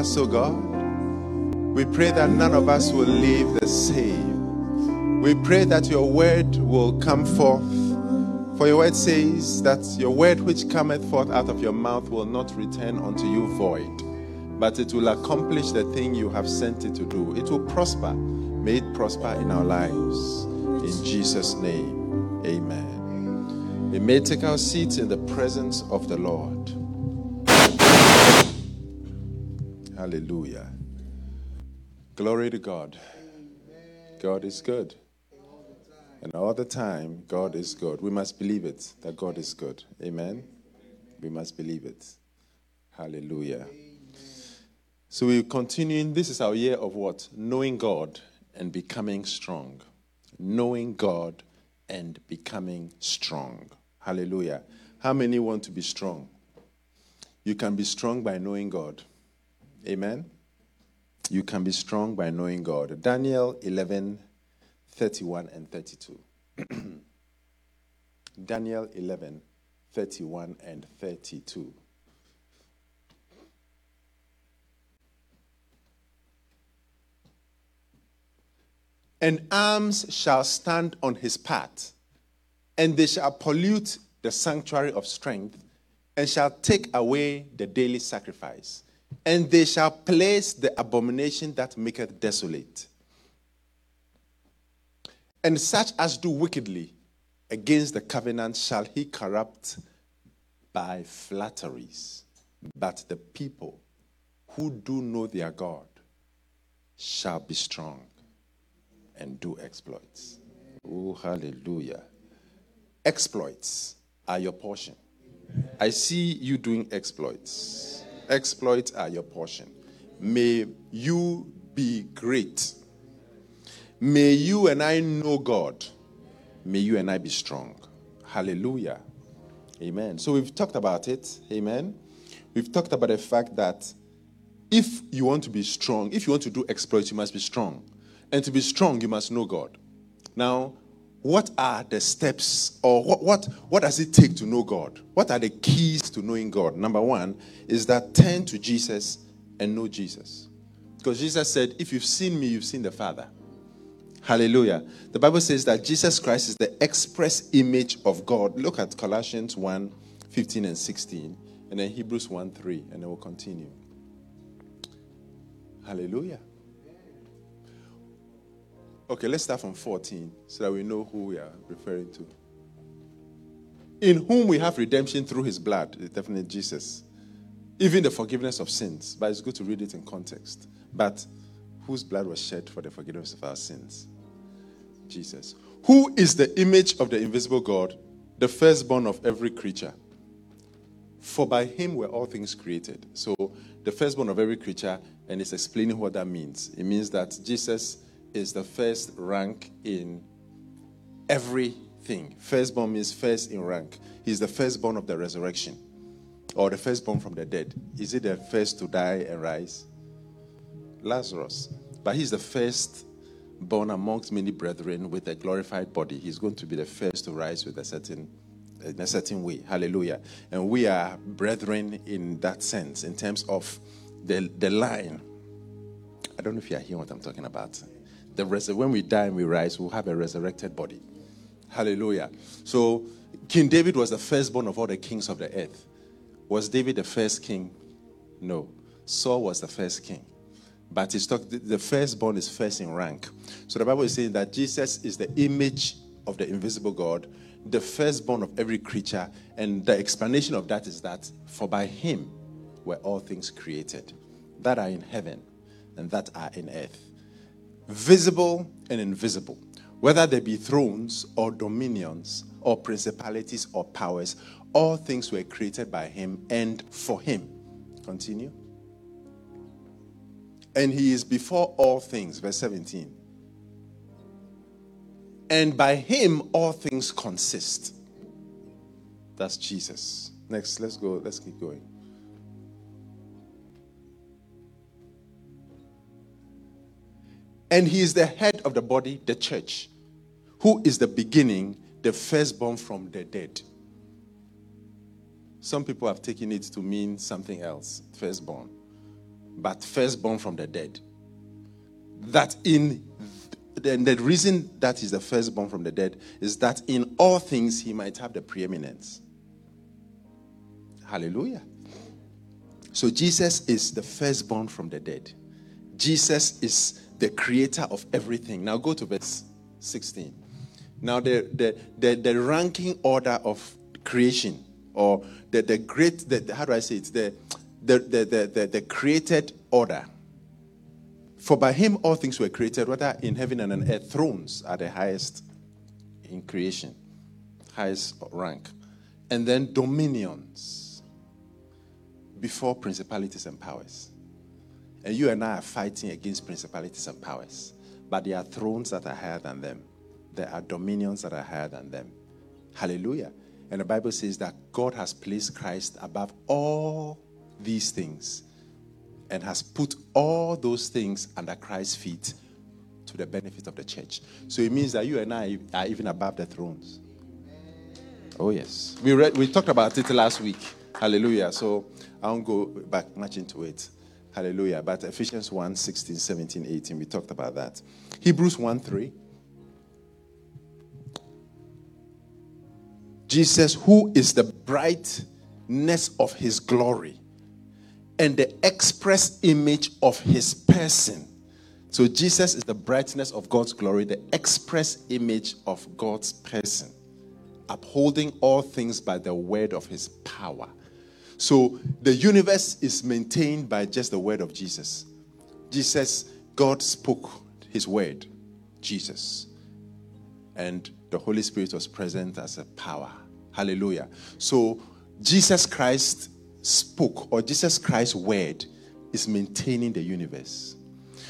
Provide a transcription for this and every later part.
us, O God. We pray that none of us will leave the same. We pray that your word will come forth. For your word says that your word which cometh forth out of your mouth will not return unto you void, but it will accomplish the thing you have sent it to do. It will prosper. May it prosper in our lives. In Jesus' name, amen. We may take our seats in the presence of the Lord. Hallelujah. Glory to God. God is good. And all the time, God is good. We must believe it that God is good. Amen. We must believe it. Hallelujah. So we're continuing. This is our year of what? Knowing God and becoming strong. Knowing God and becoming strong. Hallelujah. How many want to be strong? You can be strong by knowing God. Amen. You can be strong by knowing God. Daniel 11, 31 and 32. Daniel 11, 31 and 32. And arms shall stand on his path, and they shall pollute the sanctuary of strength, and shall take away the daily sacrifice, and they shall place the abomination that maketh desolate. And such as do wickedly against the covenant shall he corrupt by flatteries. But the people who do know their God shall be strong and do exploits. Oh, hallelujah. Exploits are your portion. I see you doing exploits. Exploits are your portion. May you be great. May you and I know God. May you and I be strong. Hallelujah. Amen. So we've talked about it. Amen. We've talked about the fact that if you want to be strong, if you want to do exploits, you must be strong. And to be strong, you must know God. Now, what are the steps or what, what, what does it take to know God? What are the keys to knowing God? Number one is that turn to Jesus and know Jesus. Because Jesus said, If you've seen me, you've seen the Father. Hallelujah. The Bible says that Jesus Christ is the express image of God. Look at Colossians 1 15 and 16, and then Hebrews 1 3, and then we'll continue. Hallelujah. Okay, let's start from 14 so that we know who we are referring to. In whom we have redemption through his blood, definitely Jesus. Even the forgiveness of sins, but it's good to read it in context. But whose blood was shed for the forgiveness of our sins? Jesus. Who is the image of the invisible God, the firstborn of every creature? For by him were all things created. So, the firstborn of every creature, and it's explaining what that means. It means that Jesus is the first rank in everything. Firstborn means first in rank. He's the firstborn of the resurrection or the firstborn from the dead. Is it the first to die and rise? Lazarus. But he's the first born amongst many brethren with a glorified body. He's going to be the first to rise with a certain in a certain way. Hallelujah. And we are brethren in that sense, in terms of the, the line. I don't know if you are hearing what I'm talking about the res- when we die and we rise, we'll have a resurrected body. Hallelujah. So King David was the firstborn of all the kings of the earth. Was David the first king? No. Saul was the first king. But talk, the firstborn is first in rank. So the Bible is saying that Jesus is the image of the invisible God, the firstborn of every creature. And the explanation of that is that for by him were all things created that are in heaven and that are in earth visible and invisible, whether they be thrones or dominions or principalities or powers, all things were created by him and for him. Continue. And he is before all things, verse 17. And by him all things consist. That's Jesus. Next, let's go, let's keep going. And he is the head of the body, the church, who is the beginning, the firstborn from the dead. Some people have taken it to mean something else, firstborn. But firstborn from the dead. That in the reason that he's the firstborn from the dead is that in all things he might have the preeminence. Hallelujah. So Jesus is the firstborn from the dead. Jesus is the creator of everything. Now go to verse 16. Now the the the, the ranking order of creation or the, the great the, how do I say it? The the, the, the, the, the created order for by him all things were created, whether in heaven and on earth. Thrones are the highest in creation, highest rank. And then dominions before principalities and powers. And you and I are fighting against principalities and powers. But there are thrones that are higher than them, there are dominions that are higher than them. Hallelujah. And the Bible says that God has placed Christ above all these things and has put all those things under Christ's feet to the benefit of the church. So it means that you and I are even above the thrones. Oh, yes. We, read, we talked about it last week. Hallelujah. So I won't go back much into it. Hallelujah. But Ephesians 1 16, 17, 18, we talked about that. Hebrews 1 3. Jesus, who is the brightness of his glory and the express image of his person. So Jesus is the brightness of God's glory, the express image of God's person, upholding all things by the word of his power. So the universe is maintained by just the word of Jesus. Jesus, God spoke his word, Jesus. And the Holy Spirit was present as a power. Hallelujah. So Jesus Christ spoke, or Jesus Christ's word, is maintaining the universe.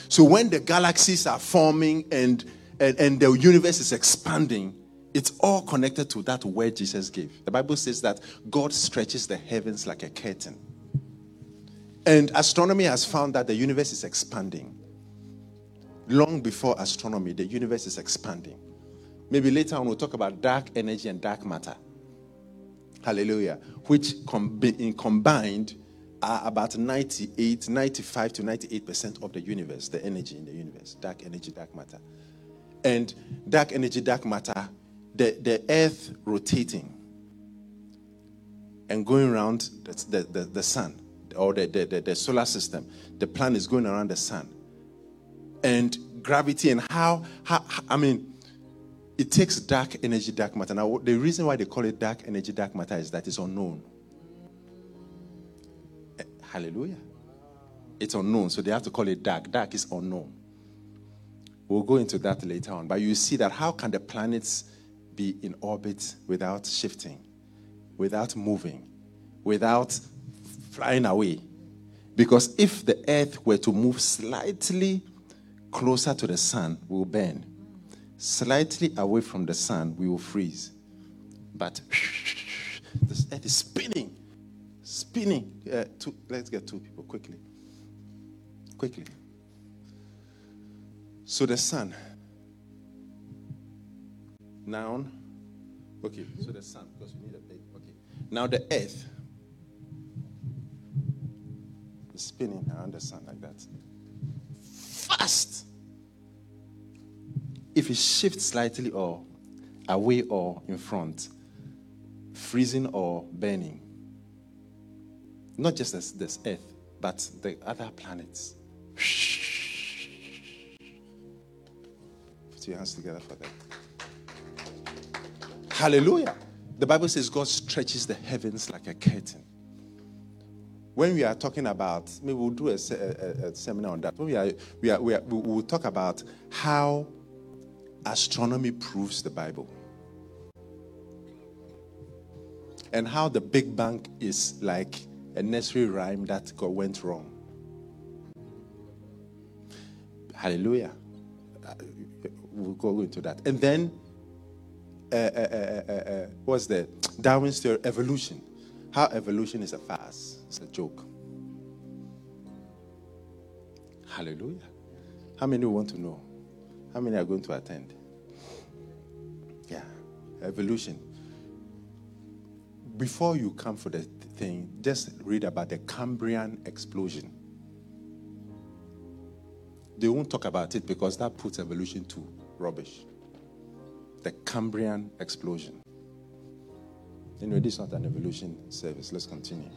So when the galaxies are forming and, and, and the universe is expanding, it's all connected to that word Jesus gave. The Bible says that God stretches the heavens like a curtain. And astronomy has found that the universe is expanding. Long before astronomy, the universe is expanding. Maybe later on we'll talk about dark energy and dark matter. Hallelujah. Which com- combined are about 98, 95 to 98% of the universe, the energy in the universe, dark energy, dark matter. And dark energy, dark matter, the, the earth rotating and going around the, the, the, sun or the, the, the solar system. The planet is going around the sun. And gravity and how, how I mean, it takes dark energy, dark matter. Now, the reason why they call it dark energy, dark matter is that it's unknown. Eh, hallelujah. It's unknown, so they have to call it dark. Dark is unknown. We'll go into that later on. But you see that how can the planets be in orbit without shifting, without moving, without flying away? Because if the earth were to move slightly closer to the sun, we'll burn slightly away from the sun, we will freeze. But the earth is spinning, spinning. Uh, two, let's get two people quickly. Quickly. So the sun. Noun. Okay, so the sun, because we need a big. Okay. Now the earth is spinning around the sun like that. Fast if it shifts slightly or away or in front, freezing or burning, not just this, this earth, but the other planets. Put your hands together for that. Hallelujah. The Bible says God stretches the heavens like a curtain. When we are talking about, maybe we'll do a, a, a seminar on that. When we are, we are, we are, we'll talk about how astronomy proves the Bible. And how the Big Bang is like a nursery rhyme that got went wrong. Hallelujah. Uh, we'll go into that. And then, uh, uh, uh, uh what's the Darwin's theory? Evolution. How evolution is a farce, it's a joke. Hallelujah. How many want to know? How many are going to attend? Yeah. Evolution. Before you come for the thing, just read about the Cambrian explosion. They won't talk about it because that puts evolution to rubbish. The Cambrian explosion. Anyway, this is not an evolution service. Let's continue.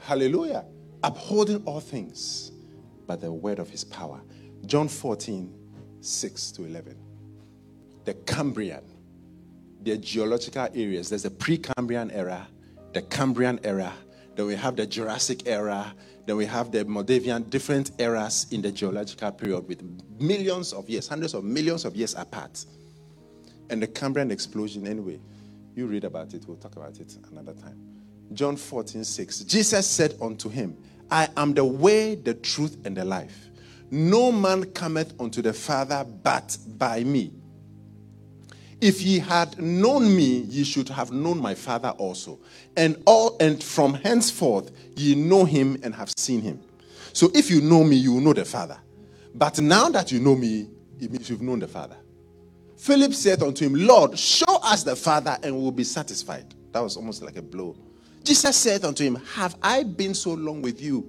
Hallelujah. Upholding all things by the word of his power. John 14, 6 to 11. The Cambrian, the geological areas. There's a Precambrian era, the Cambrian era, then we have the Jurassic era, then we have the Moldavian, different eras in the geological period with millions of years, hundreds of millions of years apart. And the Cambrian explosion, anyway, you read about it, we'll talk about it another time. John 14, 6. Jesus said unto him, I am the way, the truth, and the life. No man cometh unto the Father but by me. If ye had known me, ye should have known my Father also. And all and from henceforth ye know him and have seen him. So if you know me, you will know the Father. But now that you know me, it means you've known the Father. Philip said unto him, Lord, show us the Father and we'll be satisfied. That was almost like a blow. Jesus said unto him, Have I been so long with you?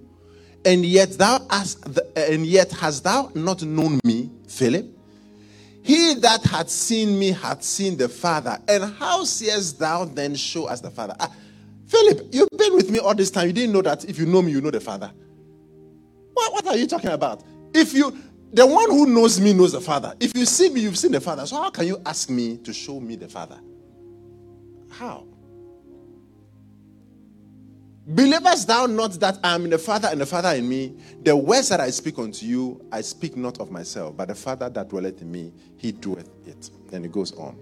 And yet thou hast and yet hast thou not known me, Philip? He that had seen me had seen the Father. And how seest thou then show us the Father? Ah, Philip, you've been with me all this time. You didn't know that if you know me, you know the Father. What, what are you talking about? If you the one who knows me knows the Father. If you see me, you've seen the Father. So how can you ask me to show me the Father? How? Believest thou not that I am in the Father and the Father in me? The words that I speak unto you, I speak not of myself, but the Father that dwelleth in me, he doeth it. And it goes on.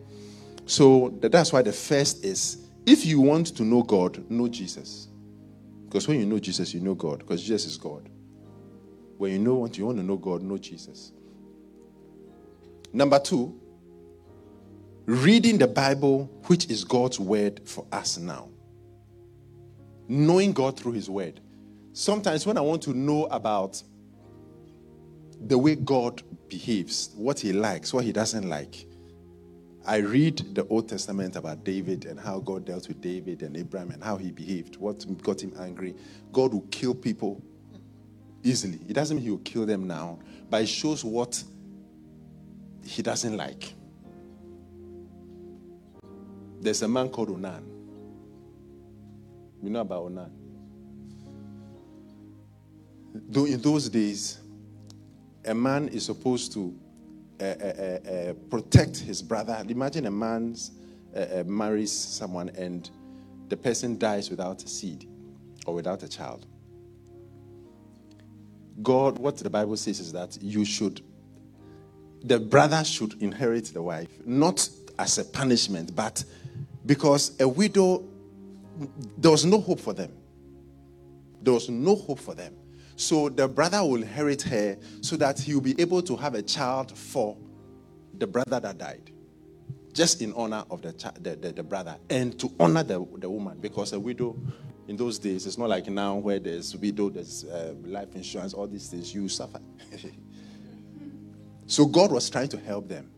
So that's why the first is if you want to know God, know Jesus. Because when you know Jesus, you know God, because Jesus is God. When you know what you want to know God, know Jesus. Number two, reading the Bible, which is God's word for us now knowing God through His Word. Sometimes when I want to know about the way God behaves, what He likes, what He doesn't like, I read the Old Testament about David and how God dealt with David and Abraham and how he behaved, what got him angry. God will kill people easily. It doesn't mean he will kill them now, but it shows what he doesn't like. There's a man called Onan. We know about Onan. Though in those days, a man is supposed to uh, uh, uh, protect his brother. Imagine a man uh, uh, marries someone and the person dies without a seed or without a child. God, what the Bible says is that you should, the brother should inherit the wife, not as a punishment, but because a widow there was no hope for them. There was no hope for them. So the brother will inherit her so that he will be able to have a child for the brother that died. Just in honor of the, the, the, the, brother and to honor the, the woman because a widow in those days, it's not like now where there's widow, there's uh, life insurance, all these things, you suffer. so God was trying to help them.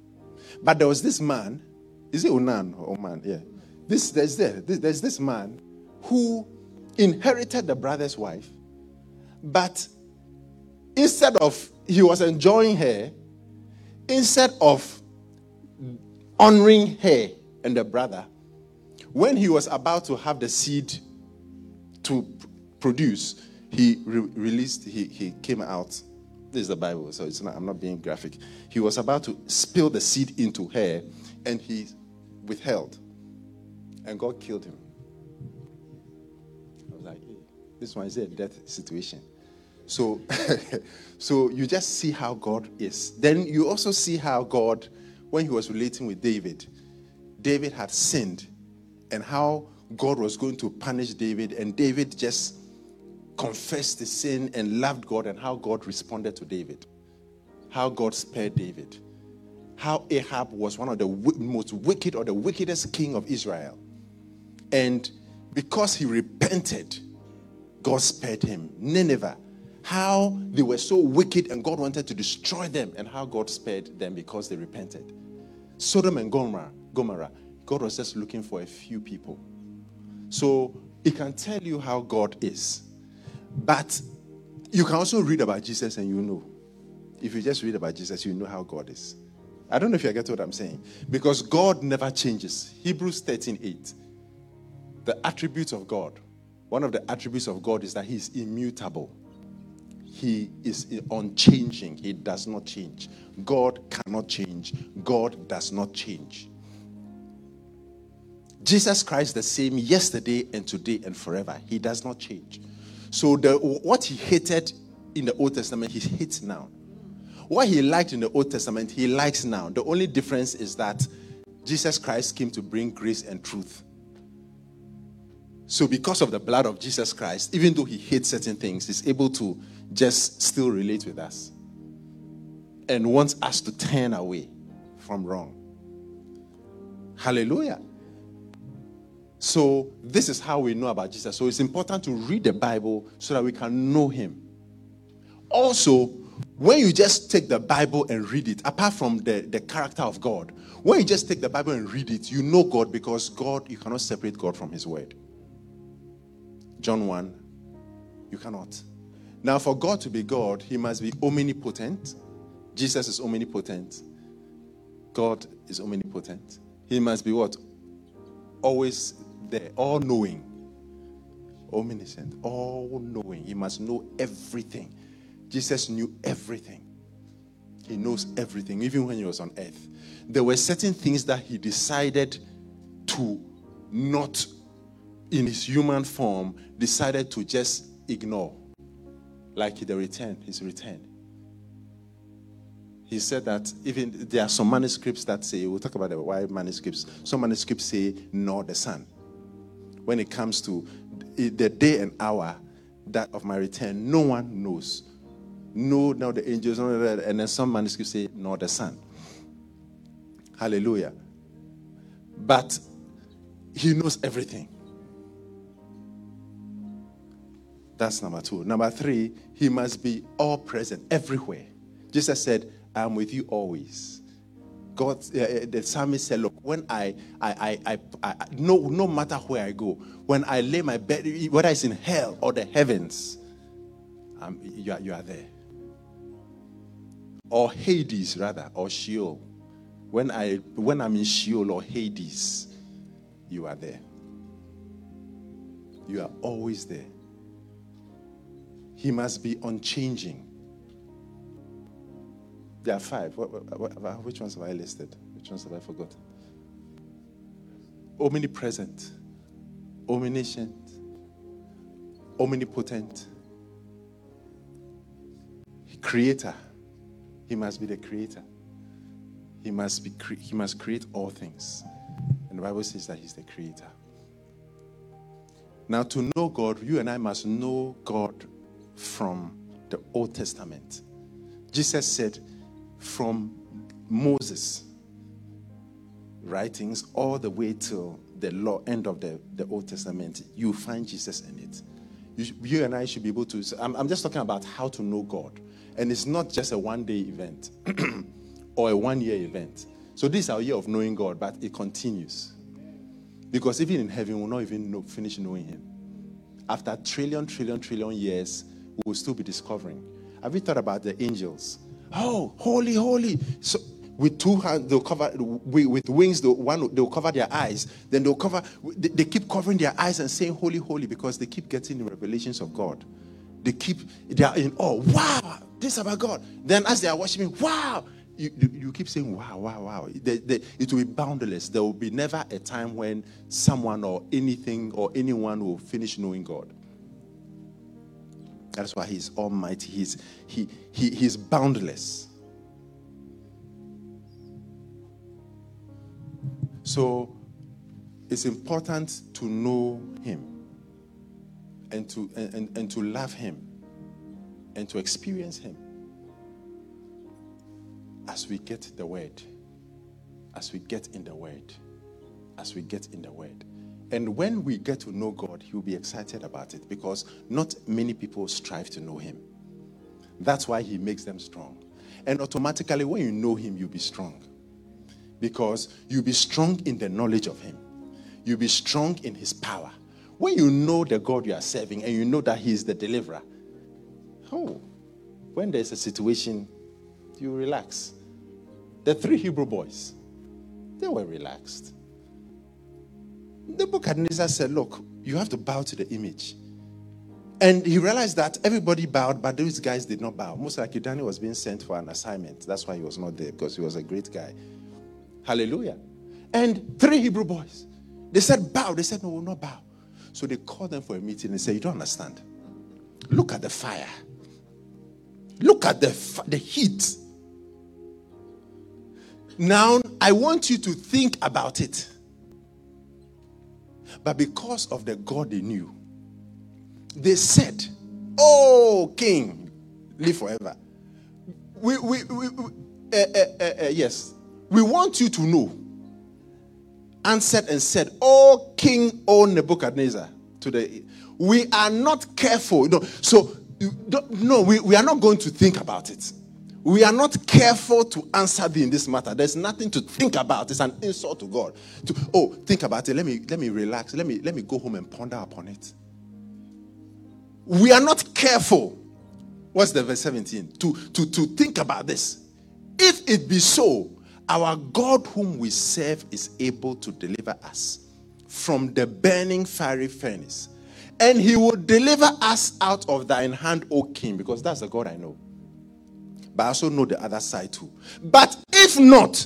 But there was this man, is it Onan or Oman? Yeah. This, there's, there, this, there's this man who inherited the brother's wife, but instead of he was enjoying her, instead of honoring her and the brother, when he was about to have the seed to produce, he re- released, he, he came out. This is the Bible, so it's not, I'm not being graphic. He was about to spill the seed into her, and he withheld and God killed him. I was like, hey, this one is a death situation. So, so you just see how God is. Then you also see how God, when he was relating with David, David had sinned, and how God was going to punish David, and David just confessed the sin and loved God, and how God responded to David, how God spared David, how Ahab was one of the most wicked or the wickedest king of Israel, and because he repented, God spared him. Nineveh, how they were so wicked and God wanted to destroy them, and how God spared them because they repented. Sodom and Gomorrah, Gomorrah, God was just looking for a few people. So it can tell you how God is. But you can also read about Jesus and you know. If you just read about Jesus, you know how God is. I don't know if you get what I'm saying. Because God never changes. Hebrews 13 8. The attributes of God. One of the attributes of God is that He is immutable. He is unchanging. He does not change. God cannot change. God does not change. Jesus Christ the same yesterday and today and forever. He does not change. So the what he hated in the Old Testament, he hates now. What he liked in the Old Testament, he likes now. The only difference is that Jesus Christ came to bring grace and truth. So, because of the blood of Jesus Christ, even though he hates certain things, he's able to just still relate with us and wants us to turn away from wrong. Hallelujah. So, this is how we know about Jesus. So, it's important to read the Bible so that we can know him. Also, when you just take the Bible and read it, apart from the, the character of God, when you just take the Bible and read it, you know God because God, you cannot separate God from His Word. John 1, you cannot. Now, for God to be God, He must be omnipotent. Jesus is omnipotent. God is omnipotent. He must be what? Always there, all knowing. Omniscient, all knowing. He must know everything. Jesus knew everything. He knows everything, even when he was on earth. There were certain things that he decided to not, in his human form, decided to just ignore. Like the return, his return. He said that even there are some manuscripts that say, we'll talk about the why manuscripts. Some manuscripts say, nor the Son. When it comes to the day and hour that of my return, no one knows no, now the angels, and then some manuscripts say, no, the Son. Hallelujah. But he knows everything. That's number two. Number three, he must be all present everywhere. Jesus said, I am with you always. God, uh, the psalmist said, Look, when I, I, I, I, I, no, no matter where I go, when I lay my bed, whether it's in hell or the heavens, you, are, you are there or Hades rather, or Sheol. When I when I'm in Sheol or Hades, you are there. You are always there. He must be unchanging. There are five. What, what, what, which ones have I listed? Which ones have I forgotten? Omnipresent, omniscient, omnipotent, creator, he must be the creator. He must, be cre- he must create all things. And the Bible says that He's the creator. Now, to know God, you and I must know God from the Old Testament. Jesus said, from Moses' writings all the way till the law, end of the, the Old Testament, you find Jesus in it. You, you and I should be able to. I'm, I'm just talking about how to know God. And it's not just a one day event or a one year event. So this is our year of knowing God, but it continues. Because even in heaven, we'll not even know, finish knowing Him. After trillion, trillion, trillion years, we will still be discovering. Have you thought about the angels? Oh, holy, holy. So with two hands, they'll cover with wings. They'll, one, they'll cover their eyes. Then they'll cover. They, keep covering their eyes and saying, "Holy, holy," because they keep getting the revelations of God. They keep. They are in awe. Wow, this about God. Then as they are worshiping, wow, you, you, you keep saying, wow, wow, wow. They, they, it will be boundless. There will be never a time when someone or anything or anyone will finish knowing God. That's why He's Almighty. He's, he, he, he's boundless. So it's important to know Him and to, and, and to love Him and to experience Him as we get the Word, as we get in the Word, as we get in the Word. And when we get to know God, He will be excited about it because not many people strive to know Him. That's why He makes them strong. And automatically, when you know Him, you'll be strong. because you'll be strong in the knowledge of Him, you'll be strong in His power. When you know the God you are serving and you know that He is the deliverer, oh, when there's a situation, you relax. The three Hebrew boys, they were relaxed. Nebuchadnezzar said, Look, you have to bow to the image. And he realized that everybody bowed, but those guys did not bow. Most likely, Daniel was being sent for an assignment. That's why he was not there, because he was a great guy. Hallelujah. And three Hebrew boys, they said, Bow. They said, No, we'll not bow. So they called them for a meeting and said, You don't understand. Look at the fire. Look at the, the heat. Now, I want you to think about it. But because of the God they knew, they said, Oh, King, live forever. We, we, we, we uh, uh, uh, yes, we want you to know. Answered and said, Oh, King, O Nebuchadnezzar, to the we are not careful. No, so no, we, we are not going to think about it. We are not careful to answer thee in this matter. There's nothing to think about. It's an insult to God. To, oh, think about it. Let me let me relax. Let me let me go home and ponder upon it. We are not careful. What's the verse 17? To, to, to think about this. If it be so, our God whom we serve is able to deliver us from the burning fiery furnace. And he will deliver us out of thine hand, O king, because that's the God I know but I also know the other side too. But if not,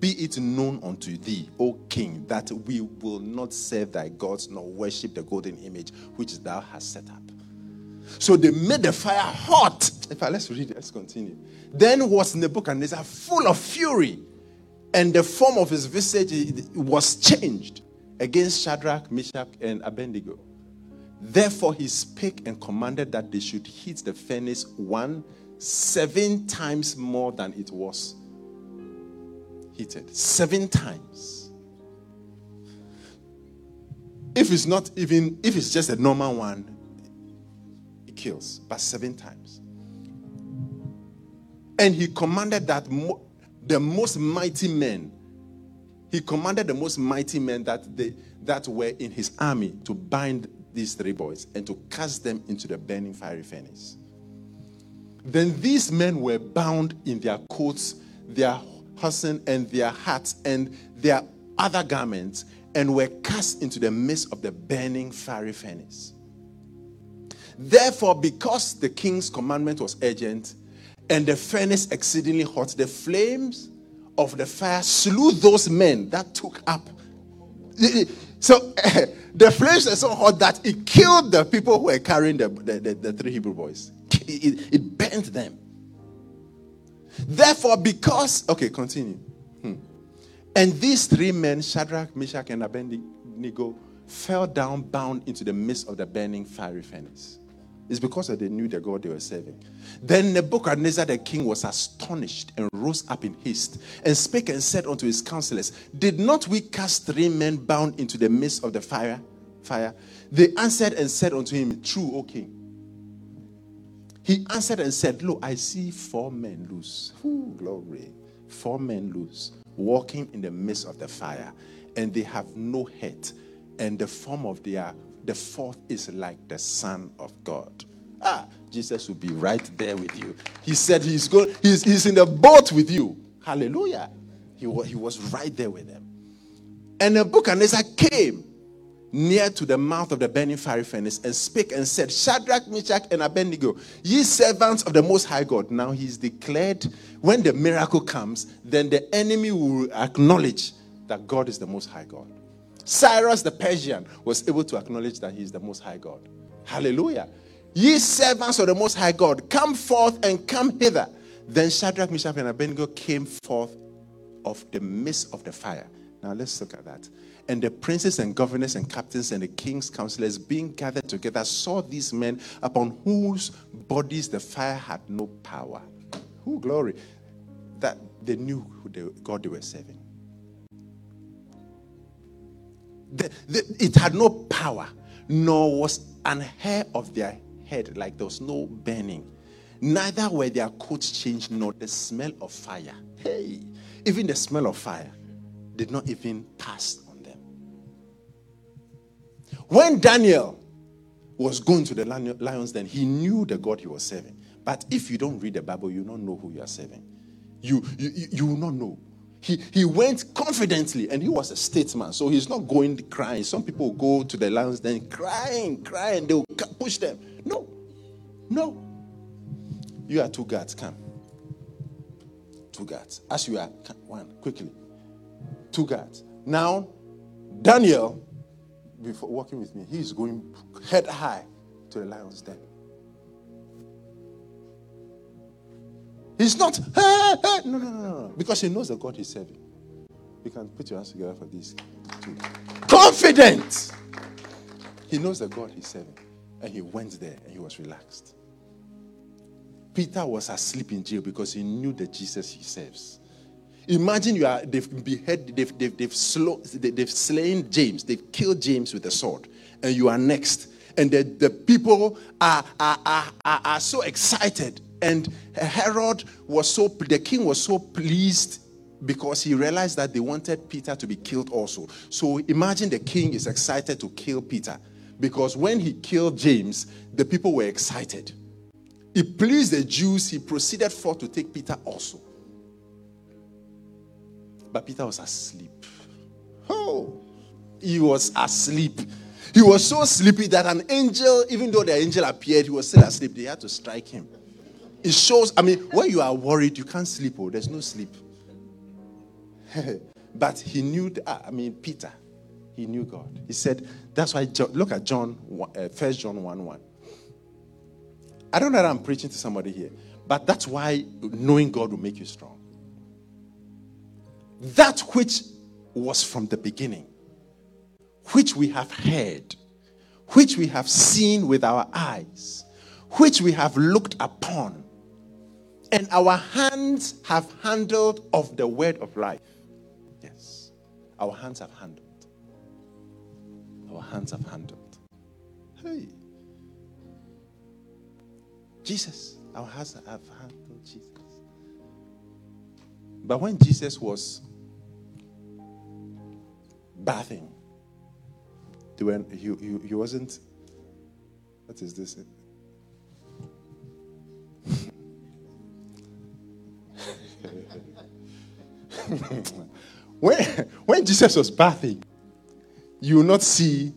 be it known unto thee, O king, that we will not serve thy gods nor worship the golden image which thou hast set up. So they made the fire hot. In fact, let's read. Let's continue. Then was Nebuchadnezzar full of fury, and the form of his visage was changed against Shadrach, Meshach, and Abednego. Therefore, he spake and commanded that they should heat the furnace one seven times more than it was heated. Seven times. If it's not even, if it's just a normal one, it kills, but seven times. And he commanded that mo- the most mighty men, he commanded the most mighty men that they that were in his army to bind these three boys and to cast them into the burning fiery furnace. Then these men were bound in their coats, their hosen, and their hats, and their other garments, and were cast into the midst of the burning fiery furnace. Therefore, because the king's commandment was urgent, and the furnace exceedingly hot, the flames of the fire slew those men that took up. So the flames were so hot that it killed the people who were carrying the, the, the, the three Hebrew boys it, it bent them. Therefore, because, okay, continue. Hmm. And these three men, Shadrach, Meshach, and Abednego, fell down bound into the midst of the burning fiery furnace. It's because they knew the God they were serving. Then Nebuchadnezzar the king was astonished and rose up in haste and spake and said unto his counselors, Did not we cast three men bound into the midst of the fire? Fire. They answered and said unto him, True, O king. He answered and said, Look, I see four men loose. Ooh, glory. Four men loose, walking in the midst of the fire, and they have no head, and the form of their the fourth is like the Son of God. Ah, Jesus will be right there with you. He said he's going, he's, he's in the boat with you. Hallelujah. He was, he was right there with them. And the book and Nebuchadnezzar came near to the mouth of the burning fiery furnace and spake and said, Shadrach, Meshach, and Abednego, ye servants of the Most High God. Now he's declared when the miracle comes, then the enemy will acknowledge that God is the Most High God. Cyrus the Persian was able to acknowledge that he is the Most High God. Hallelujah. Ye servants of the Most High God, come forth and come hither. Then Shadrach, Meshach, and Abednego came forth of the midst of the fire. Now let's look at that. And the princes and governors and captains and the king's counselors, being gathered together, saw these men upon whose bodies the fire had no power. Who glory! That they knew who they, God they were serving. The, the, it had no power, nor was an hair of their head, like there was no burning. Neither were their coats changed, nor the smell of fire. Hey, even the smell of fire did not even pass. When Daniel was going to the lions, then he knew the God he was serving. But if you don't read the Bible, you don't know who you are serving. You, you, you will not know. He, he went confidently and he was a statesman. So he's not going crying. Some people go to the lions then crying, crying. They'll push them. No. No. You are two guards. Come. Two guards. As you are, one, quickly. Two guards. Now, Daniel, before working with me, he's going head high to the lion's den. He's not, hey, hey. No, no, no, no. Because he knows the God he's serving. You can put your hands together for this. Too. Confident. He knows the God he's serving. And he went there and he was relaxed. Peter was asleep in jail because he knew the Jesus he serves. Imagine you are they've beheaded, they've, they've, they've, slow, they've slain James, they've killed James with a sword, and you are next. And the, the people are, are, are, are, are so excited. And Herod was so, the king was so pleased because he realized that they wanted Peter to be killed also. So imagine the king is excited to kill Peter because when he killed James, the people were excited. It pleased the Jews. He proceeded forth to take Peter also. But Peter was asleep. Oh, he was asleep. He was so sleepy that an angel, even though the angel appeared, he was still asleep. They had to strike him. It shows, I mean, when you are worried, you can't sleep. Oh, there's no sleep. but he knew, I mean, Peter, he knew God. He said, that's why, look at John, uh, 1 John 1 1. I don't know that I'm preaching to somebody here, but that's why knowing God will make you strong. That which was from the beginning, which we have heard, which we have seen with our eyes, which we have looked upon, and our hands have handled of the word of life. Yes, our hands have handled. Our hands have handled. Hey. Jesus. Our hands have handled Jesus. But when Jesus was bathing, when he, he, he wasn't, what is this? when, when Jesus was bathing, you will not see,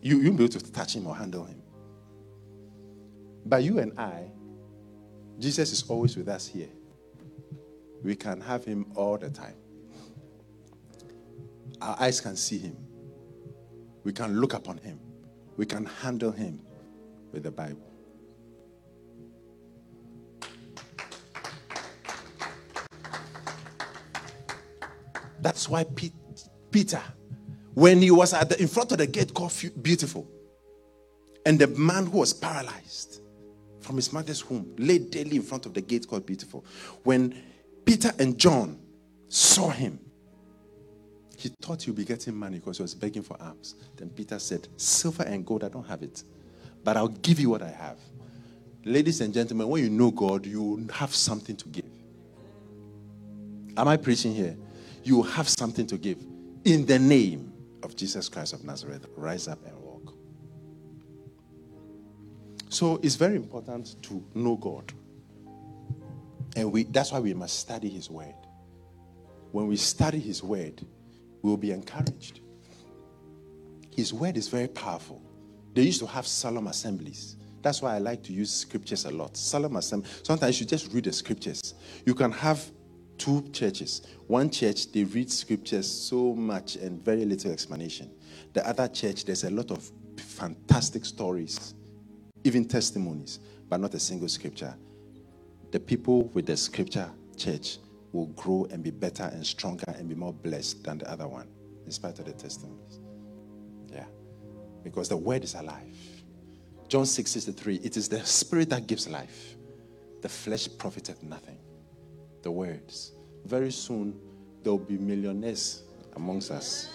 you, you won't be able to touch him or handle him. But you and I, Jesus is always with us here. We can have him all the time. Our eyes can see him. We can look upon him. We can handle him with the Bible. That's why Peter, when he was at the, in front of the gate called Beautiful, and the man who was paralyzed, from his mother's womb, laid daily in front of the gate called Beautiful. When Peter and John saw him, he thought he'd be getting money because he was begging for alms. Then Peter said, Silver and gold, I don't have it, but I'll give you what I have. Ladies and gentlemen, when you know God, you have something to give. Am I preaching here? You have something to give. In the name of Jesus Christ of Nazareth, rise up and walk. so it's very important to know God. And we, that's why we must study His Word. When we study His Word, we'll be encouraged. His Word is very powerful. They used to have solemn assemblies. That's why I like to use scriptures a lot. Solemn assembly. Sometimes you just read the scriptures. You can have two churches. One church, they read scriptures so much and very little explanation. The other church, there's a lot of fantastic stories even testimonies, but not a single scripture. The people with the scripture church will grow and be better and stronger and be more blessed than the other one, in spite of the testimonies. Yeah. Because the word is alive. John 6 63, it is the spirit that gives life. The flesh profiteth nothing. The words. Very soon there will be millionaires amongst us.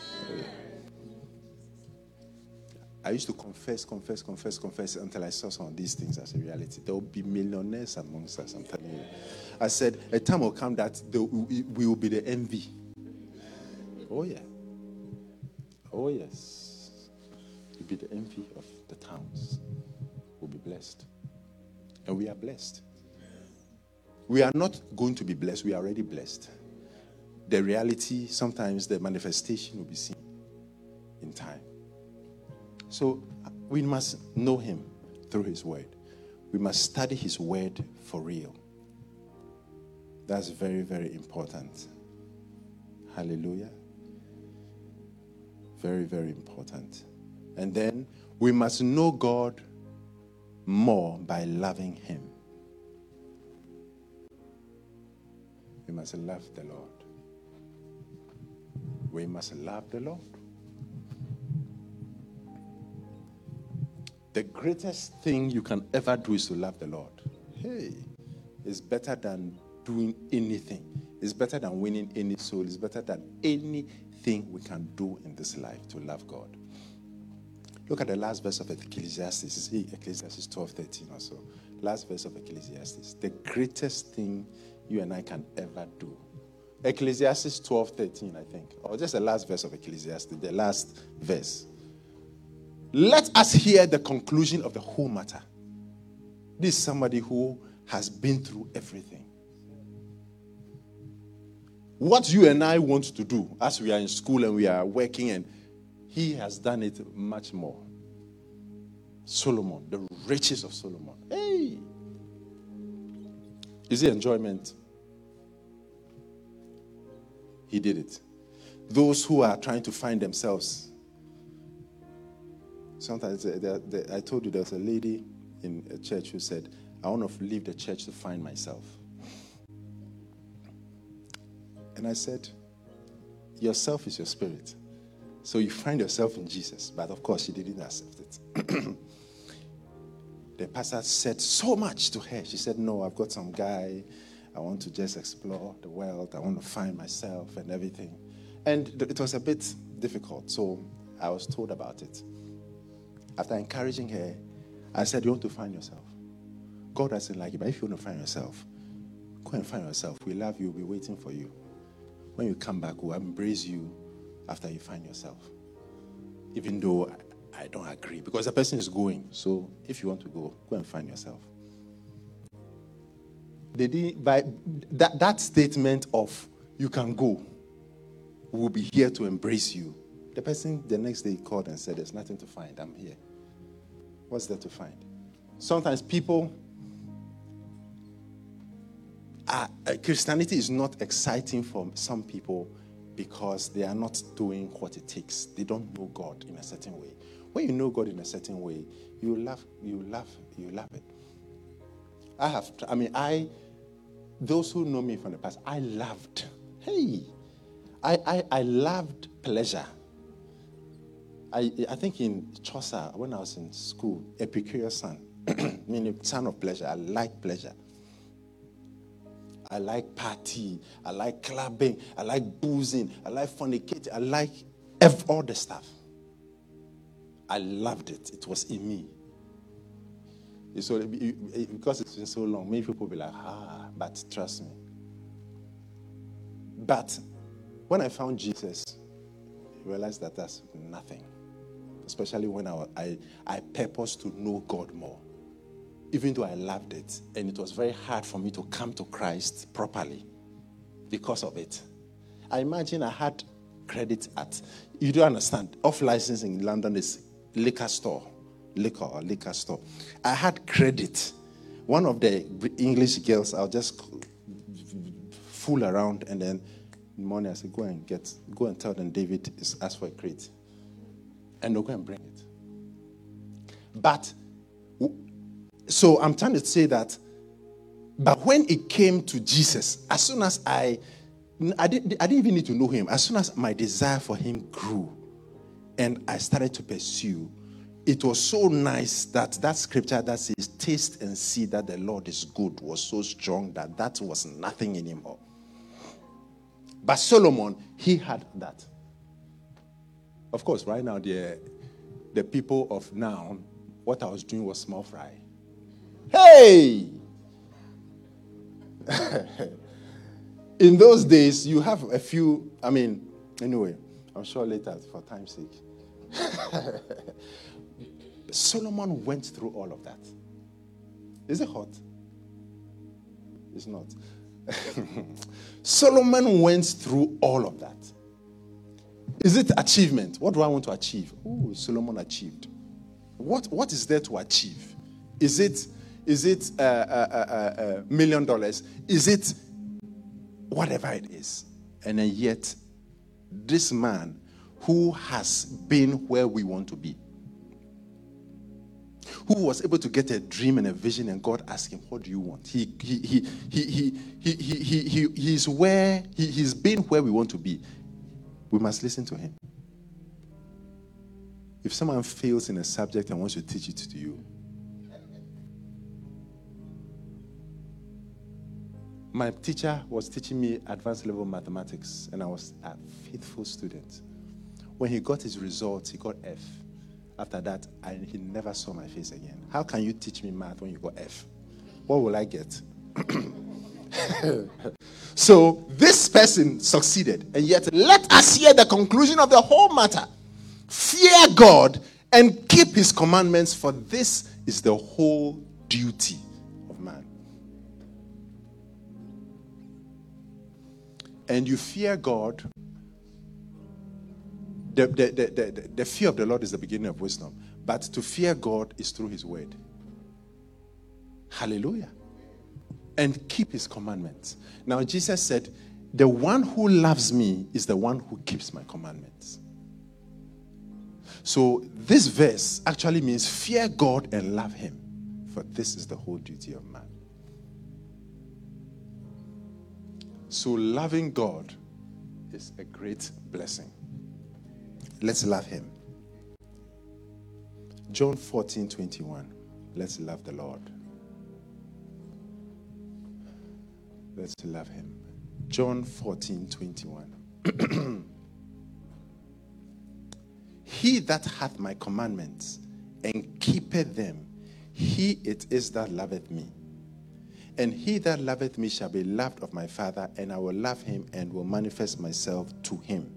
I used to confess, confess, confess, confess until I saw some of these things as a reality. There will be millionaires amongst us, I'm telling you. I said, a time will come that we will be the envy. Oh, yeah. Oh, yes. You'll be the envy of the towns. We'll be blessed. And we are blessed. We are not going to be blessed, we are already blessed. The reality, sometimes the manifestation will be seen in time. So we must know Him through His Word. We must study His Word for real. That's very, very important. Hallelujah. Very, very important. And then we must know God more by loving Him. We must love the Lord. We must love the Lord. The greatest thing you can ever do is to love the Lord. Hey, it's better than doing anything. It's better than winning any soul. It's better than anything we can do in this life to love God. Look at the last verse of Ecclesiastes. See Ecclesiastes 12, 13 or so. Last verse of Ecclesiastes. The greatest thing you and I can ever do. Ecclesiastes 12, 13, I think. Or just the last verse of Ecclesiastes, the last verse. Let us hear the conclusion of the whole matter. This is somebody who has been through everything. What you and I want to do as we are in school and we are working, and he has done it much more. Solomon, the riches of Solomon. Hey! Is it enjoyment? He did it. Those who are trying to find themselves Sometimes I told you there was a lady in a church who said, I want to leave the church to find myself. And I said, Yourself is your spirit. So you find yourself in Jesus. But of course, she didn't accept it. the pastor said so much to her. She said, No, I've got some guy. I want to just explore the world. I want to find myself and everything. And it was a bit difficult. So I was told about it. After encouraging her, I said, You want to find yourself. God doesn't like it, but if you want to find yourself, go and find yourself. We love you, we'll be waiting for you. When you come back, we'll embrace you after you find yourself. Even though I, I don't agree, because the person is going. So if you want to go, go and find yourself. They did, by that, that statement of you can go, we'll be here to embrace you the person the next day called and said, There's nothing to find. I'm here. What's there to find? Sometimes people, uh, Christianity is not exciting for some people because they are not doing what it takes. They don't know God in a certain way. When you know God in a certain way, you love, you love, you love it. I have, I mean, I, those who know me from the past, I loved, hey, I, I, I loved pleasure. I, I think in Xhosa, when I was in school, Epicurus son, meaning son of pleasure. I like pleasure. I like party. I like clubbing. I like boozing. I like fornicating. I like all the stuff. I loved it. It was in me. So because it's been so long, many people be like, ah, but trust me. But when I found Jesus, I realized that that's nothing especially when I, I, I purpose to know God more. Even though I loved it, and it was very hard for me to come to Christ properly because of it. I imagine I had credit at, you don't understand, off license in London is liquor store, liquor or liquor store. I had credit. One of the English girls, I'll just fool around and then in the morning I said, go and get, go and tell them David is asked for a and they'll go and bring it. But, so I'm trying to say that, but when it came to Jesus, as soon as I, I didn't, I didn't even need to know him, as soon as my desire for him grew and I started to pursue, it was so nice that that scripture that says, taste and see that the Lord is good was so strong that that was nothing anymore. But Solomon, he had that. Of course, right now, the, the people of now, what I was doing was small fry. Hey! In those days, you have a few, I mean, anyway, I'm sure later for time's sake. Solomon went through all of that. Is it hot? It's not. Solomon went through all of that. Is it achievement? What do I want to achieve? Oh, Solomon achieved. What, what is there to achieve? Is it is it a, a, a, a million dollars? Is it whatever it is? And then yet, this man who has been where we want to be, who was able to get a dream and a vision, and God asked him, What do you want? He, he, he, he, he, he, he, he, he's where, he, he's been where we want to be. We must listen to him. If someone fails in a subject and wants to teach it to you, my teacher was teaching me advanced level mathematics, and I was a faithful student. When he got his results, he got F. After that, I, he never saw my face again. How can you teach me math when you got F? What will I get? so this person succeeded, and yet let us hear the conclusion of the whole matter. Fear God and keep his commandments, for this is the whole duty of man. And you fear God the, the, the, the, the fear of the Lord is the beginning of wisdom. But to fear God is through his word. Hallelujah. And keep his commandments. Now, Jesus said, The one who loves me is the one who keeps my commandments. So, this verse actually means fear God and love him, for this is the whole duty of man. So, loving God is a great blessing. Let's love him. John 14 21. Let's love the Lord. Let's love him. John 14 21. he that hath my commandments and keepeth them, he it is that loveth me. And he that loveth me shall be loved of my Father, and I will love him and will manifest myself to him.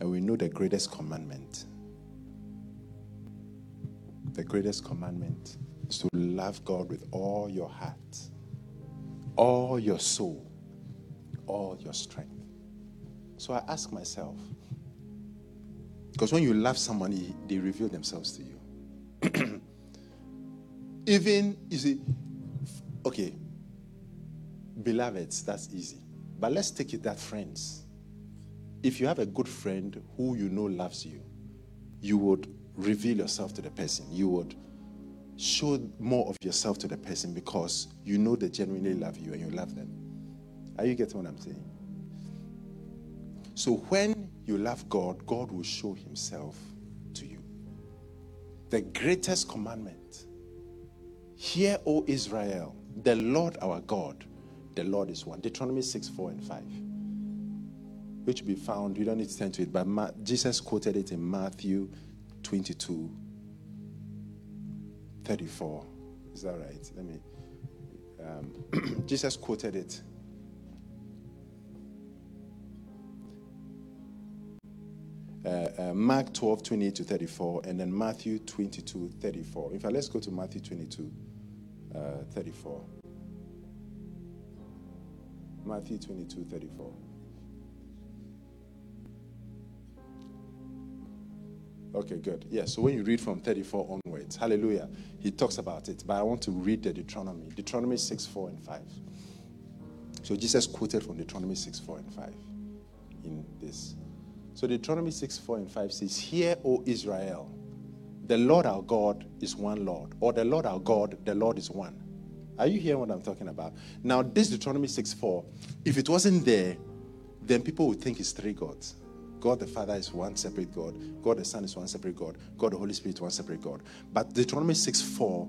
And we know the greatest commandment. The greatest commandment is to love God with all your heart, all your soul, all your strength. So I ask myself, because when you love someone, they reveal themselves to you. Even, you see, okay, beloveds, that's easy. But let's take it that friends if you have a good friend who you know loves you, you would reveal yourself to the person. You would show more of yourself to the person because you know they genuinely love you and you love them. Are you getting what I'm saying? So when you love God, God will show himself to you. The greatest commandment Hear, O Israel, the Lord our God, the Lord is one. Deuteronomy 6, 4, and 5 which will be found, you don't need to turn to it, but Ma- Jesus quoted it in Matthew 22 34. Is that right? Let me. Um, Jesus quoted it. Uh, uh, Mark 12, 28 to 34, and then Matthew 22, 34. In fact, let's go to Matthew 22, uh, 34. Matthew 22, 34. Okay, good. Yeah, so when you read from 34 onwards, hallelujah, he talks about it. But I want to read the Deuteronomy, Deuteronomy 6, 4, and 5. So Jesus quoted from Deuteronomy 6, 4, and 5 in this. So Deuteronomy 6, 4, and 5 says, Hear, O Israel, the Lord our God is one Lord, or the Lord our God, the Lord is one. Are you hearing what I'm talking about? Now, this Deuteronomy 6, 4, if it wasn't there, then people would think it's three gods. God the Father is one separate God. God the Son is one separate God. God the Holy Spirit is one separate God. But Deuteronomy 6 4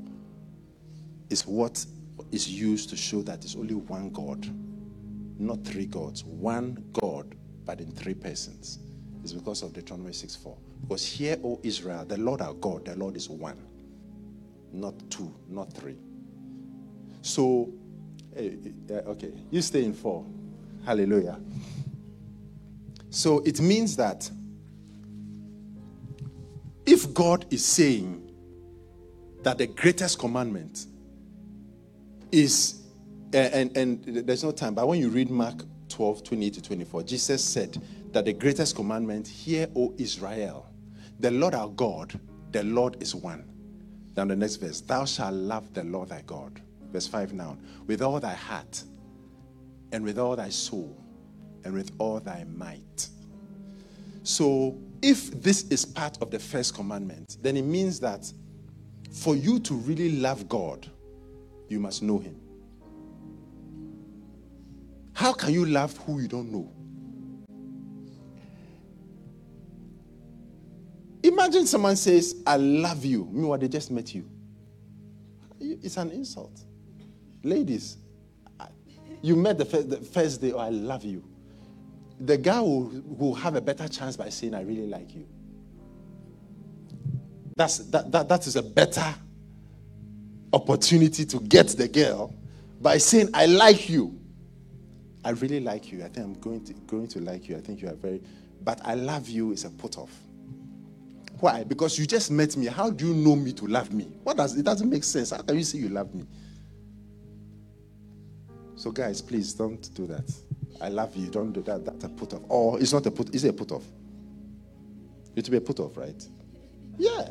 is what is used to show that it's only one God, not three gods. One God, but in three persons. It's because of Deuteronomy 6 4. Because hear, O Israel, the Lord our God, the Lord is one, not two, not three. So, eh, eh, okay, you stay in four. Hallelujah. So it means that if God is saying that the greatest commandment is, and, and, and there's no time, but when you read Mark 12, 28 to 24, Jesus said that the greatest commandment, hear, O Israel, the Lord our God, the Lord is one. Now the next verse, thou shalt love the Lord thy God. Verse 5 now, with all thy heart, and with all thy soul, and with all thy might. So, if this is part of the first commandment, then it means that for you to really love God, you must know Him. How can you love who you don't know? Imagine someone says, I love you. Meanwhile, they just met you. It's an insult. Ladies, you met the first, the first day, oh, I love you. The guy will, will have a better chance by saying, I really like you. That's, that, that, that is a better opportunity to get the girl by saying, I like you. I really like you. I think I'm going to, going to like you. I think you are very, but I love you is a put off. Why? Because you just met me. How do you know me to love me? What does it doesn't make sense? How can you say you love me? So, guys, please don't do that. I love you. Don't do that. That's a put off. Or it's not a put. Is it a put off? It will be a put off, right? Yeah.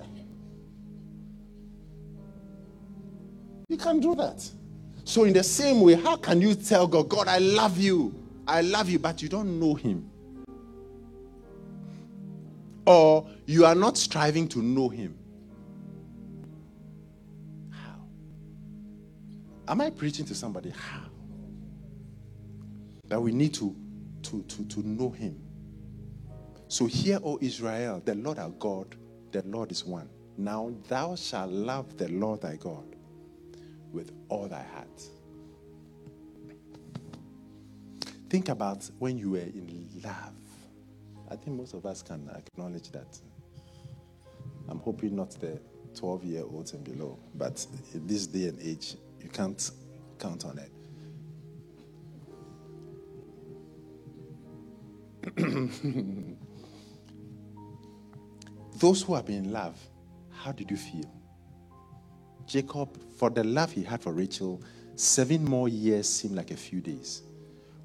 You can do that. So, in the same way, how can you tell God, God, I love you? I love you, but you don't know Him? Or you are not striving to know Him? How? Am I preaching to somebody? How? That we need to, to, to, to know Him. So, hear, O Israel, the Lord our God, the Lord is one. Now thou shalt love the Lord thy God with all thy heart. Think about when you were in love. I think most of us can acknowledge that. I'm hoping not the 12 year olds and below, but in this day and age, you can't count on it. Those who have been in love, how did you feel? Jacob, for the love he had for Rachel, seven more years seemed like a few days.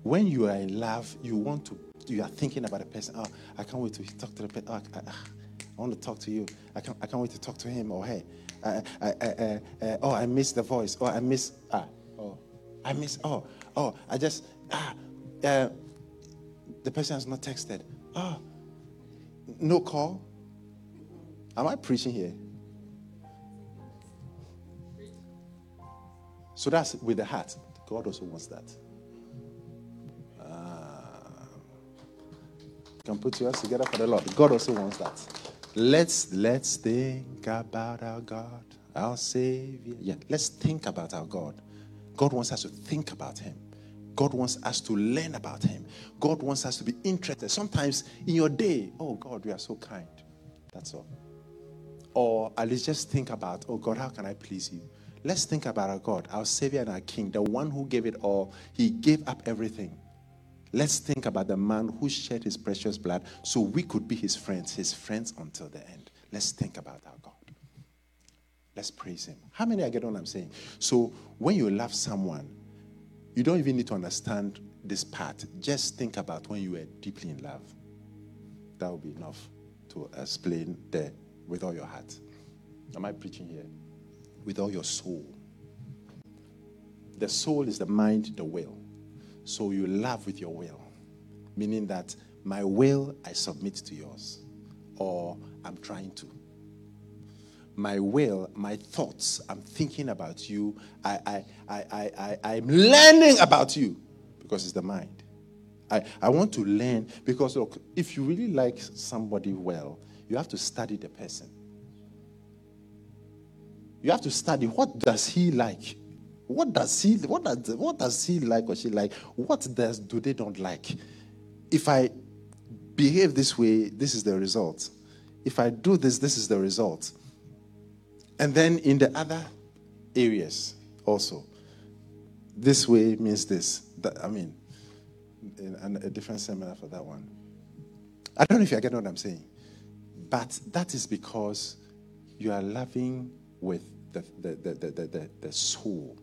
When you are in love, you want to, you are thinking about a person. Oh, I can't wait to talk to the person. Oh, I, I, I, want to talk to you. I can't, I can't wait to talk to him or her. I, I, I, uh, oh, I miss the voice. Oh, I miss, ah, oh, I miss, oh, oh, I just, ah, uh, the person has not texted. Oh, no call. Am I preaching here? So that's with the heart. God also wants that. Uh, can put yours together for the Lord. God also wants that. Let's let's think about our God, our Savior. Yeah, let's think about our God. God wants us to think about Him. God wants us to learn about Him. God wants us to be interested. Sometimes in your day, oh God, you are so kind. That's all. Or at least just think about, oh God, how can I please you? Let's think about our God, our Savior and our King, the one who gave it all. He gave up everything. Let's think about the man who shed his precious blood so we could be his friends, his friends until the end. Let's think about our God. Let's praise him. How many are getting what I'm saying? So when you love someone, you don't even need to understand this part. Just think about when you were deeply in love. That will be enough to explain there with all your heart. Am I preaching here? with all your soul. The soul is the mind, the will. So you love with your will, meaning that my will I submit to yours, or I'm trying to. My will, my thoughts, I'm thinking about you. I, I, I, I, I, I'm learning about you because it's the mind. I, I want to learn because, look, if you really like somebody well, you have to study the person. You have to study what does he like? What does he what does what does he like or she like? What does do they don't like? If I behave this way, this is the result. if I do this, this is the result. And then in the other areas also, this way means this. That, I mean, in a different seminar for that one. I don't know if you get what I'm saying. But that is because you are loving with the, the, the, the, the, the soul.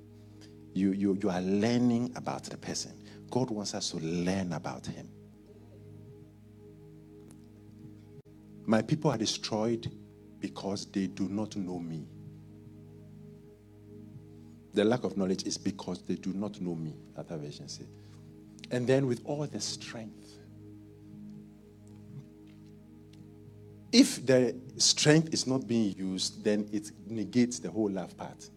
You, you, you are learning about the person. God wants us to learn about him. My people are destroyed because they do not know me. The lack of knowledge is because they do not know me, other version say. And then with all the strength. If the strength is not being used, then it negates the whole love part.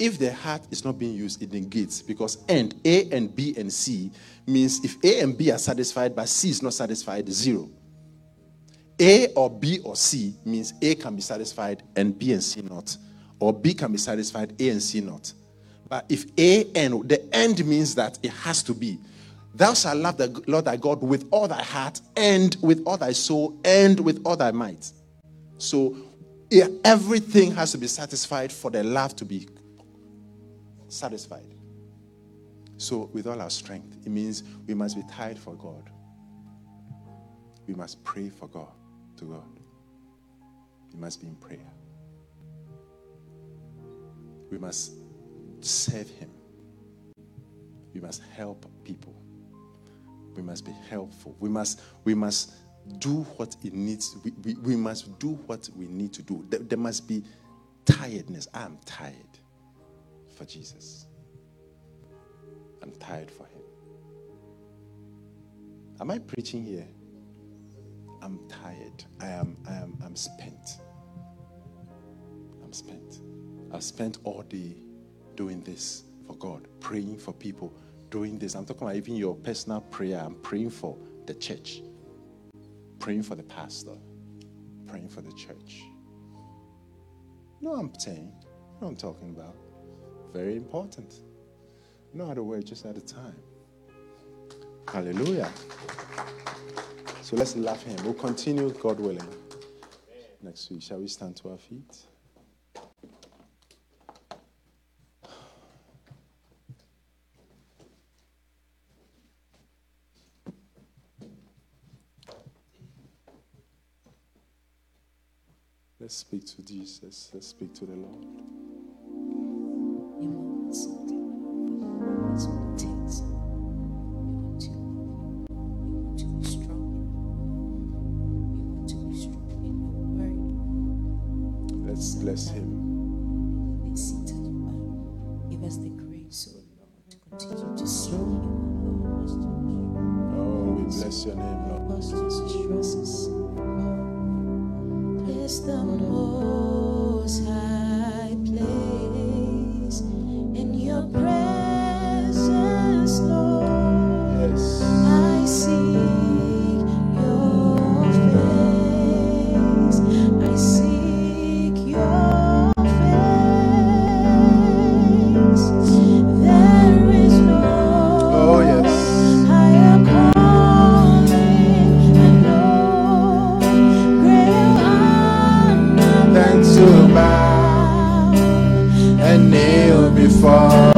If the heart is not being used, it negates because and A and B and C means if A and B are satisfied but C is not satisfied, zero. A or B or C means A can be satisfied and B and C not, or B can be satisfied, A and C not. But if A and the end means that it has to be. Thou shalt love the Lord thy God with all thy heart and with all thy soul and with all thy might. So everything has to be satisfied for the love to be satisfied. So, with all our strength, it means we must be tired for God. We must pray for God, to God. We must be in prayer. We must serve Him. We must help people. We must be helpful. We must, we must do what it needs. We, we, we must do what we need to do. There, there must be tiredness. I'm tired for Jesus. I'm tired for Him. Am I preaching here? I'm tired. I am, I am, I'm spent. I'm spent. I've spent all day doing this for God, praying for people, doing this. I'm talking about even your personal prayer. I'm praying for the church, praying for the pastor, praying for the church. You know I'm saying? You know what I'm talking about? Very important. No other way, just at a time. Hallelujah. So let's love him. We'll continue, God willing, next week. Shall we stand to our feet? Let's speak to Jesus. Let's speak to the Lord. Kneel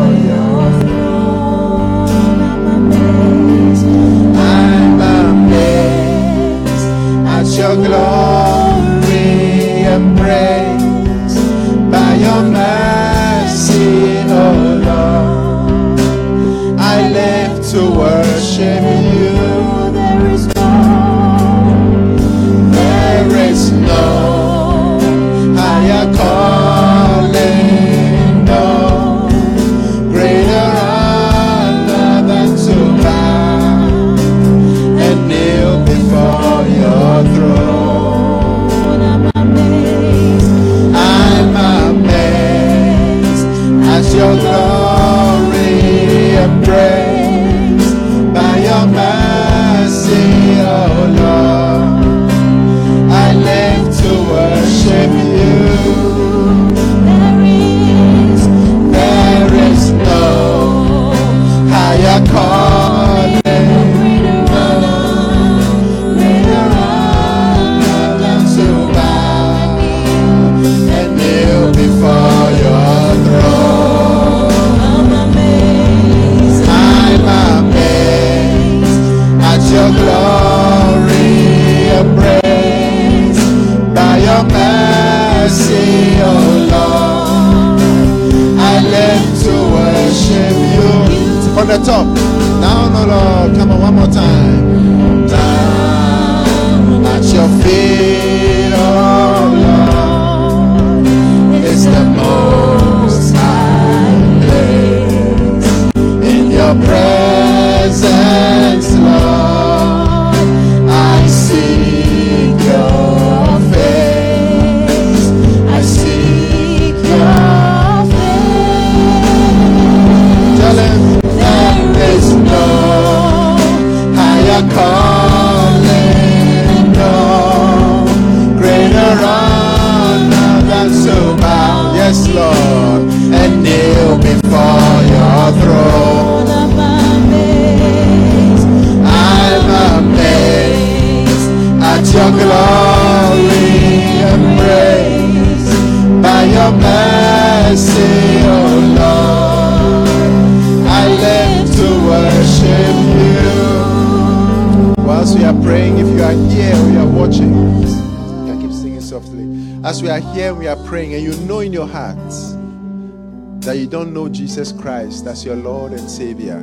that you don't know Jesus Christ as your Lord and Savior.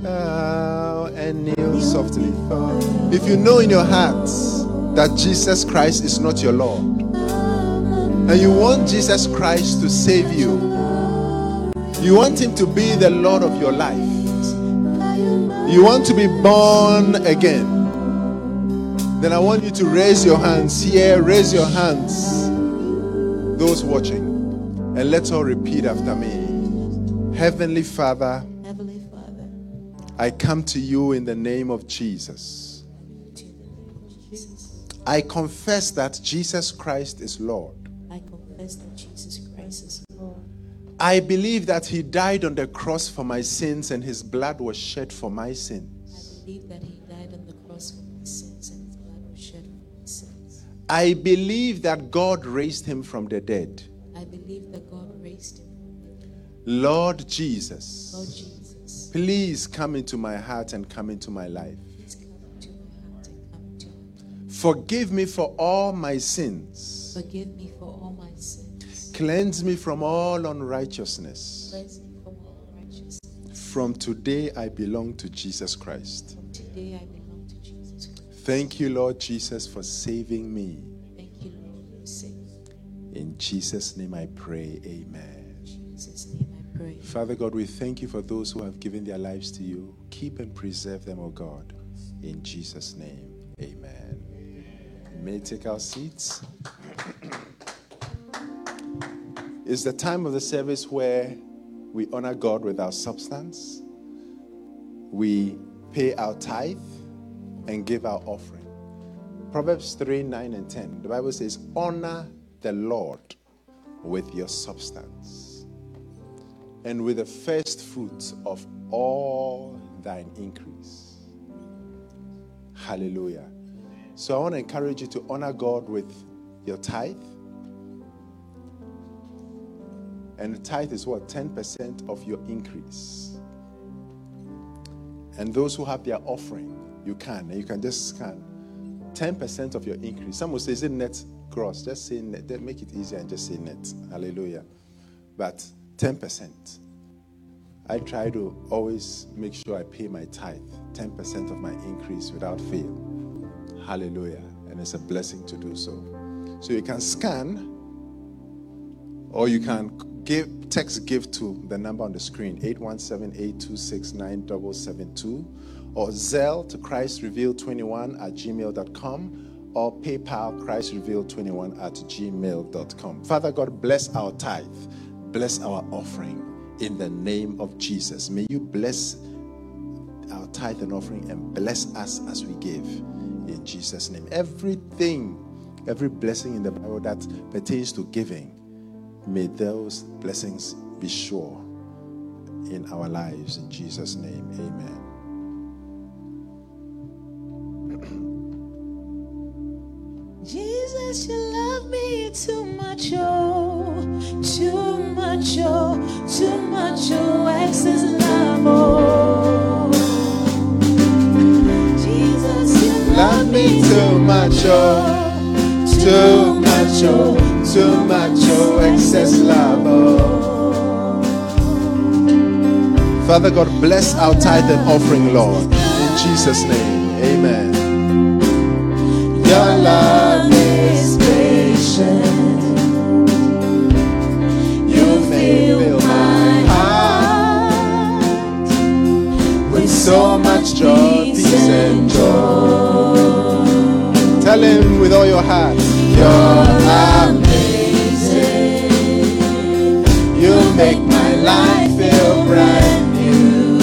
Bow and kneel softly. If you know in your heart that Jesus Christ is not your Lord, and you want Jesus Christ to save you, you want Him to be the Lord of your life, you want to be born again, then I want you to raise your hands here, raise your hands, those watching, and let's all repeat after me. Heavenly Father, Heavenly Father, I come to you in the name of Jesus. to the name of Jesus, I confess that Jesus Christ is Lord. I confess that Jesus Christ is Lord. I believe that He died on the cross for my sins and His blood was shed for my sins. I believe that He died on the cross for my sins and His blood was shed for my sins. I believe that God raised Him from the dead. I believe that God raised Him. Lord Jesus, Lord Jesus, please come into my heart and come into my life. please come into my heart and come into my life. Forgive me for all my sins. Forgive me for all my sins. Cleanse me from all unrighteousness. Cleanse me from all unrighteousness. From today, I belong to Jesus Christ. From today I belong to Jesus Christ. Thank you, Lord Jesus, for saving me. Thank you, Lord, for saving me. In Jesus' name I pray, amen. Pray. Father God, we thank you for those who have given their lives to you. Keep and preserve them, O God. In Jesus' name, amen. We may take our seats. it's the time of the service where we honor God with our substance, we pay our tithe, and give our offering. Proverbs 3 9 and 10. The Bible says, Honor the Lord with your substance and with the first fruits of all thine increase. Hallelujah. So I want to encourage you to honor God with your tithe. And the tithe is what? 10% of your increase. And those who have their offering, you can. And you can just scan 10% of your increase. Some will say, is it net gross? Just say net. Make it easier and just say net. Hallelujah. But 10%. I try to always make sure I pay my tithe, 10% of my increase without fail. Hallelujah. And it's a blessing to do so. So you can scan or you can give text give to the number on the screen 817-826-9772 or Zelle to Christ Reveal 21 at gmail.com or PayPal Christ Reveal 21 at gmail.com. Father God, bless our tithe, bless our offering in the name of Jesus. May you bless our tithe and offering and bless us as we give in Jesus' name. Everything, every blessing in the Bible that pertains to giving, may those blessings be sure in our lives in Jesus' name. Amen. Jesus, you love me too much, oh, too much, oh, too much, oh, excess love, oh. Jesus, you Love me too oh. Oh. much, oh, too much, oh, too much, oh, excess love, oh. Father God, bless our tithe and offering, Lord. In Jesus' name, amen. Your love So much joy, peace, and joy. Tell him with all your heart, You're amazing. you make my life feel brand new.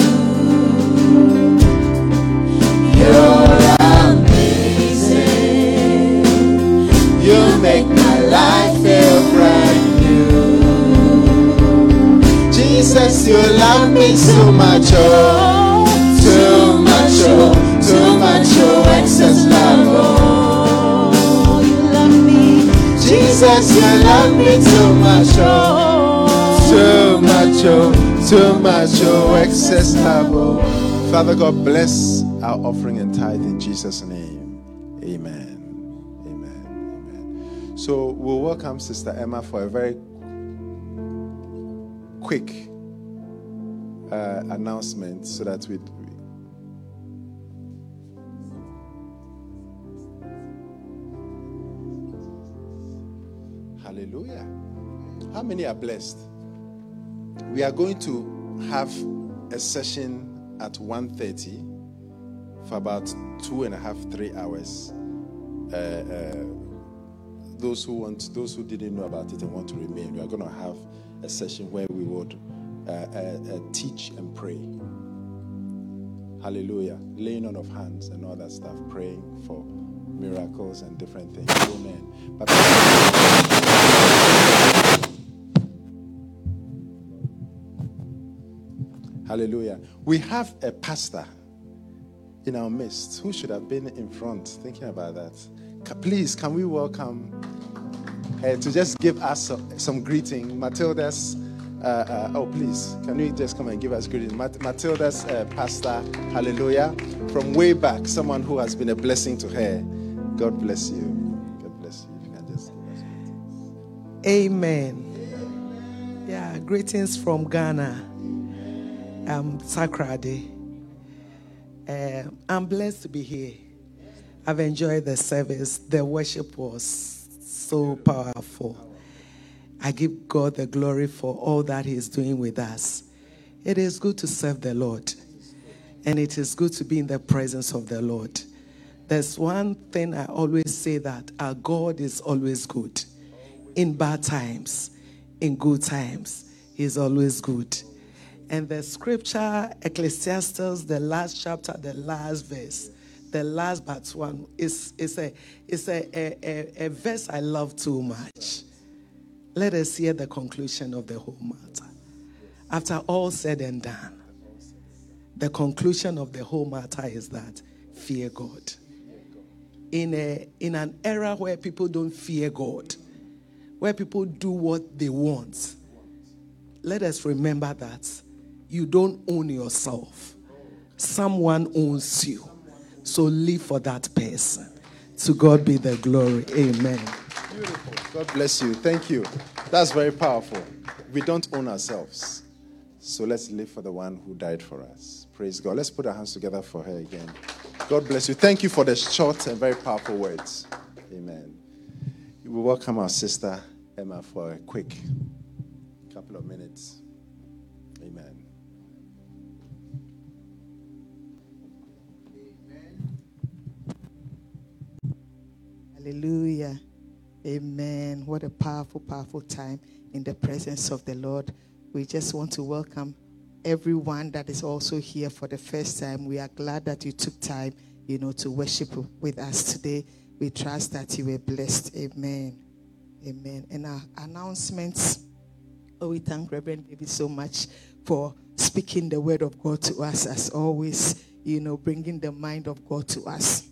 You're amazing. You make my life feel brand new. Jesus, you love me so much, oh, too much, oh, too much, oh, excess love, oh. You love me. Jesus, you love me too much, oh, too much, oh, too much, oh, excess love, oh. Father God, bless our offering and tithe in Jesus' name. Amen. Amen. Amen. So we'll welcome Sister Emma for a very quick uh, announcement so that we. Hallelujah. How many are blessed? We are going to have a session at 1.30 for about two and a half, three hours. Uh, uh, those who want, those who didn't know about it and want to remain, we are going to have a session where we would uh, uh, uh, teach and pray. Hallelujah. Laying on of hands and all that stuff, praying for miracles and different things. Amen. But Hallelujah. We have a pastor in our midst who should have been in front thinking about that. Please, can we welcome her to just give us some, some greeting? Matilda's, uh, uh, oh, please, can you just come and give us greeting? Mat- Matilda's uh, pastor, hallelujah, from way back, someone who has been a blessing to her. God bless you. God bless you. You can just greetings. Amen. Yeah, greetings from Ghana. I'm Sakrade. Um, I'm blessed to be here. I've enjoyed the service. The worship was so powerful. I give God the glory for all that He's doing with us. It is good to serve the Lord, and it is good to be in the presence of the Lord. There's one thing I always say that our God is always good. In bad times, in good times, He's always good. And the scripture, Ecclesiastes, the last chapter, the last verse, the last but one, is, is, a, is a, a, a, a verse I love too much. Let us hear the conclusion of the whole matter. After all said and done, the conclusion of the whole matter is that fear God. In, a, in an era where people don't fear God, where people do what they want, let us remember that you don't own yourself, someone owns you. So live for that person. To God be the glory. Amen. Beautiful. God bless you. Thank you. That's very powerful. We don't own ourselves. So let's live for the one who died for us. Praise God. Let's put our hands together for her again. God bless you. Thank you for the short and very powerful words. Amen. We welcome our sister Emma for a quick couple of minutes. Amen. Hallelujah. Amen. What a powerful, powerful time in the presence of the Lord. We just want to welcome everyone that is also here for the first time. We are glad that you took time, you know, to worship with us today. We trust that you were blessed. Amen. Amen. And our announcements. Oh, we thank Reverend David so much for speaking the word of God to us as always, you know, bringing the mind of God to us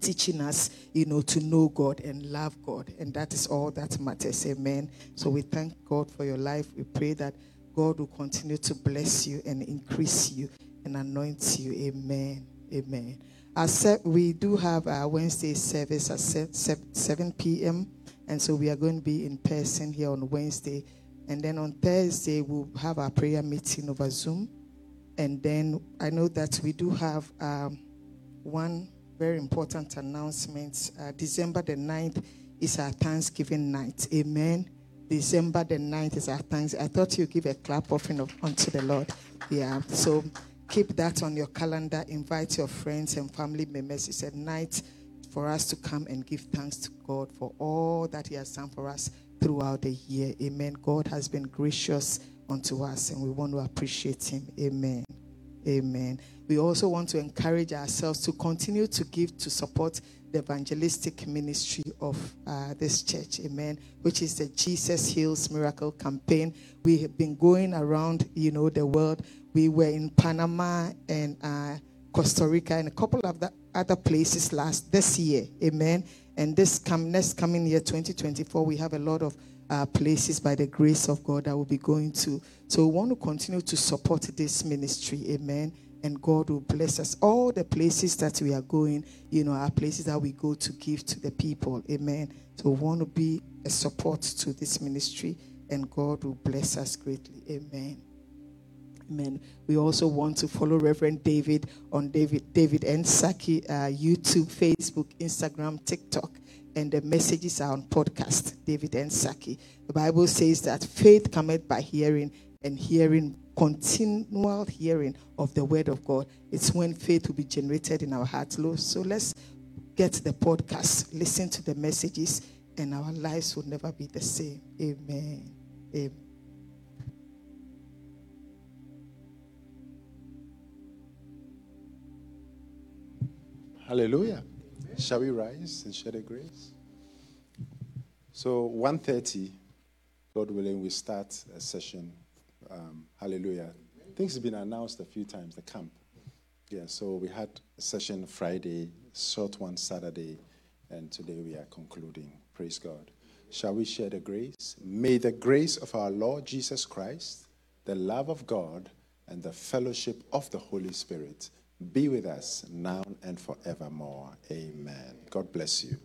teaching us, you know, to know God and love God. And that is all that matters. Amen. So we thank God for your life. We pray that God will continue to bless you and increase you and anoint you. Amen. Amen. Said, we do have our Wednesday service at se- se- 7 p.m. And so we are going to be in person here on Wednesday. And then on Thursday, we'll have our prayer meeting over Zoom. And then I know that we do have um, one very important announcement. Uh, December the 9th is our Thanksgiving night. Amen. December the 9th is our thanks. I thought you give a clap offering of, unto the Lord. Yeah. So keep that on your calendar. Invite your friends and family members. It's a night for us to come and give thanks to God for all that He has done for us throughout the year. Amen. God has been gracious unto us and we want to appreciate Him. Amen. Amen. We also want to encourage ourselves to continue to give to support the evangelistic ministry of uh, this church, amen, which is the Jesus Heals Miracle campaign. We have been going around, you know, the world. We were in Panama and uh, Costa Rica and a couple of the other places last this year, amen. And this come next coming year, 2024, we have a lot of uh, places by the grace of God that we'll be going to. So we want to continue to support this ministry, amen and God will bless us. All the places that we are going, you know, are places that we go to give to the people. Amen. So we want to be a support to this ministry, and God will bless us greatly. Amen. Amen. We also want to follow Reverend David on David David and Saki uh, YouTube, Facebook, Instagram, TikTok, and the messages are on podcast. David and Saki. The Bible says that faith cometh by hearing, and hearing continual hearing of the word of God. It's when faith will be generated in our hearts. So let's get the podcast, listen to the messages, and our lives will never be the same. Amen. Amen. Hallelujah. Shall we rise and share the grace? So 1.30, God willing, we start a session um, hallelujah. Things have been announced a few times, the camp. Yeah, so we had a session Friday, short one Saturday, and today we are concluding. Praise God. Shall we share the grace? May the grace of our Lord Jesus Christ, the love of God, and the fellowship of the Holy Spirit be with us now and forevermore. Amen. God bless you.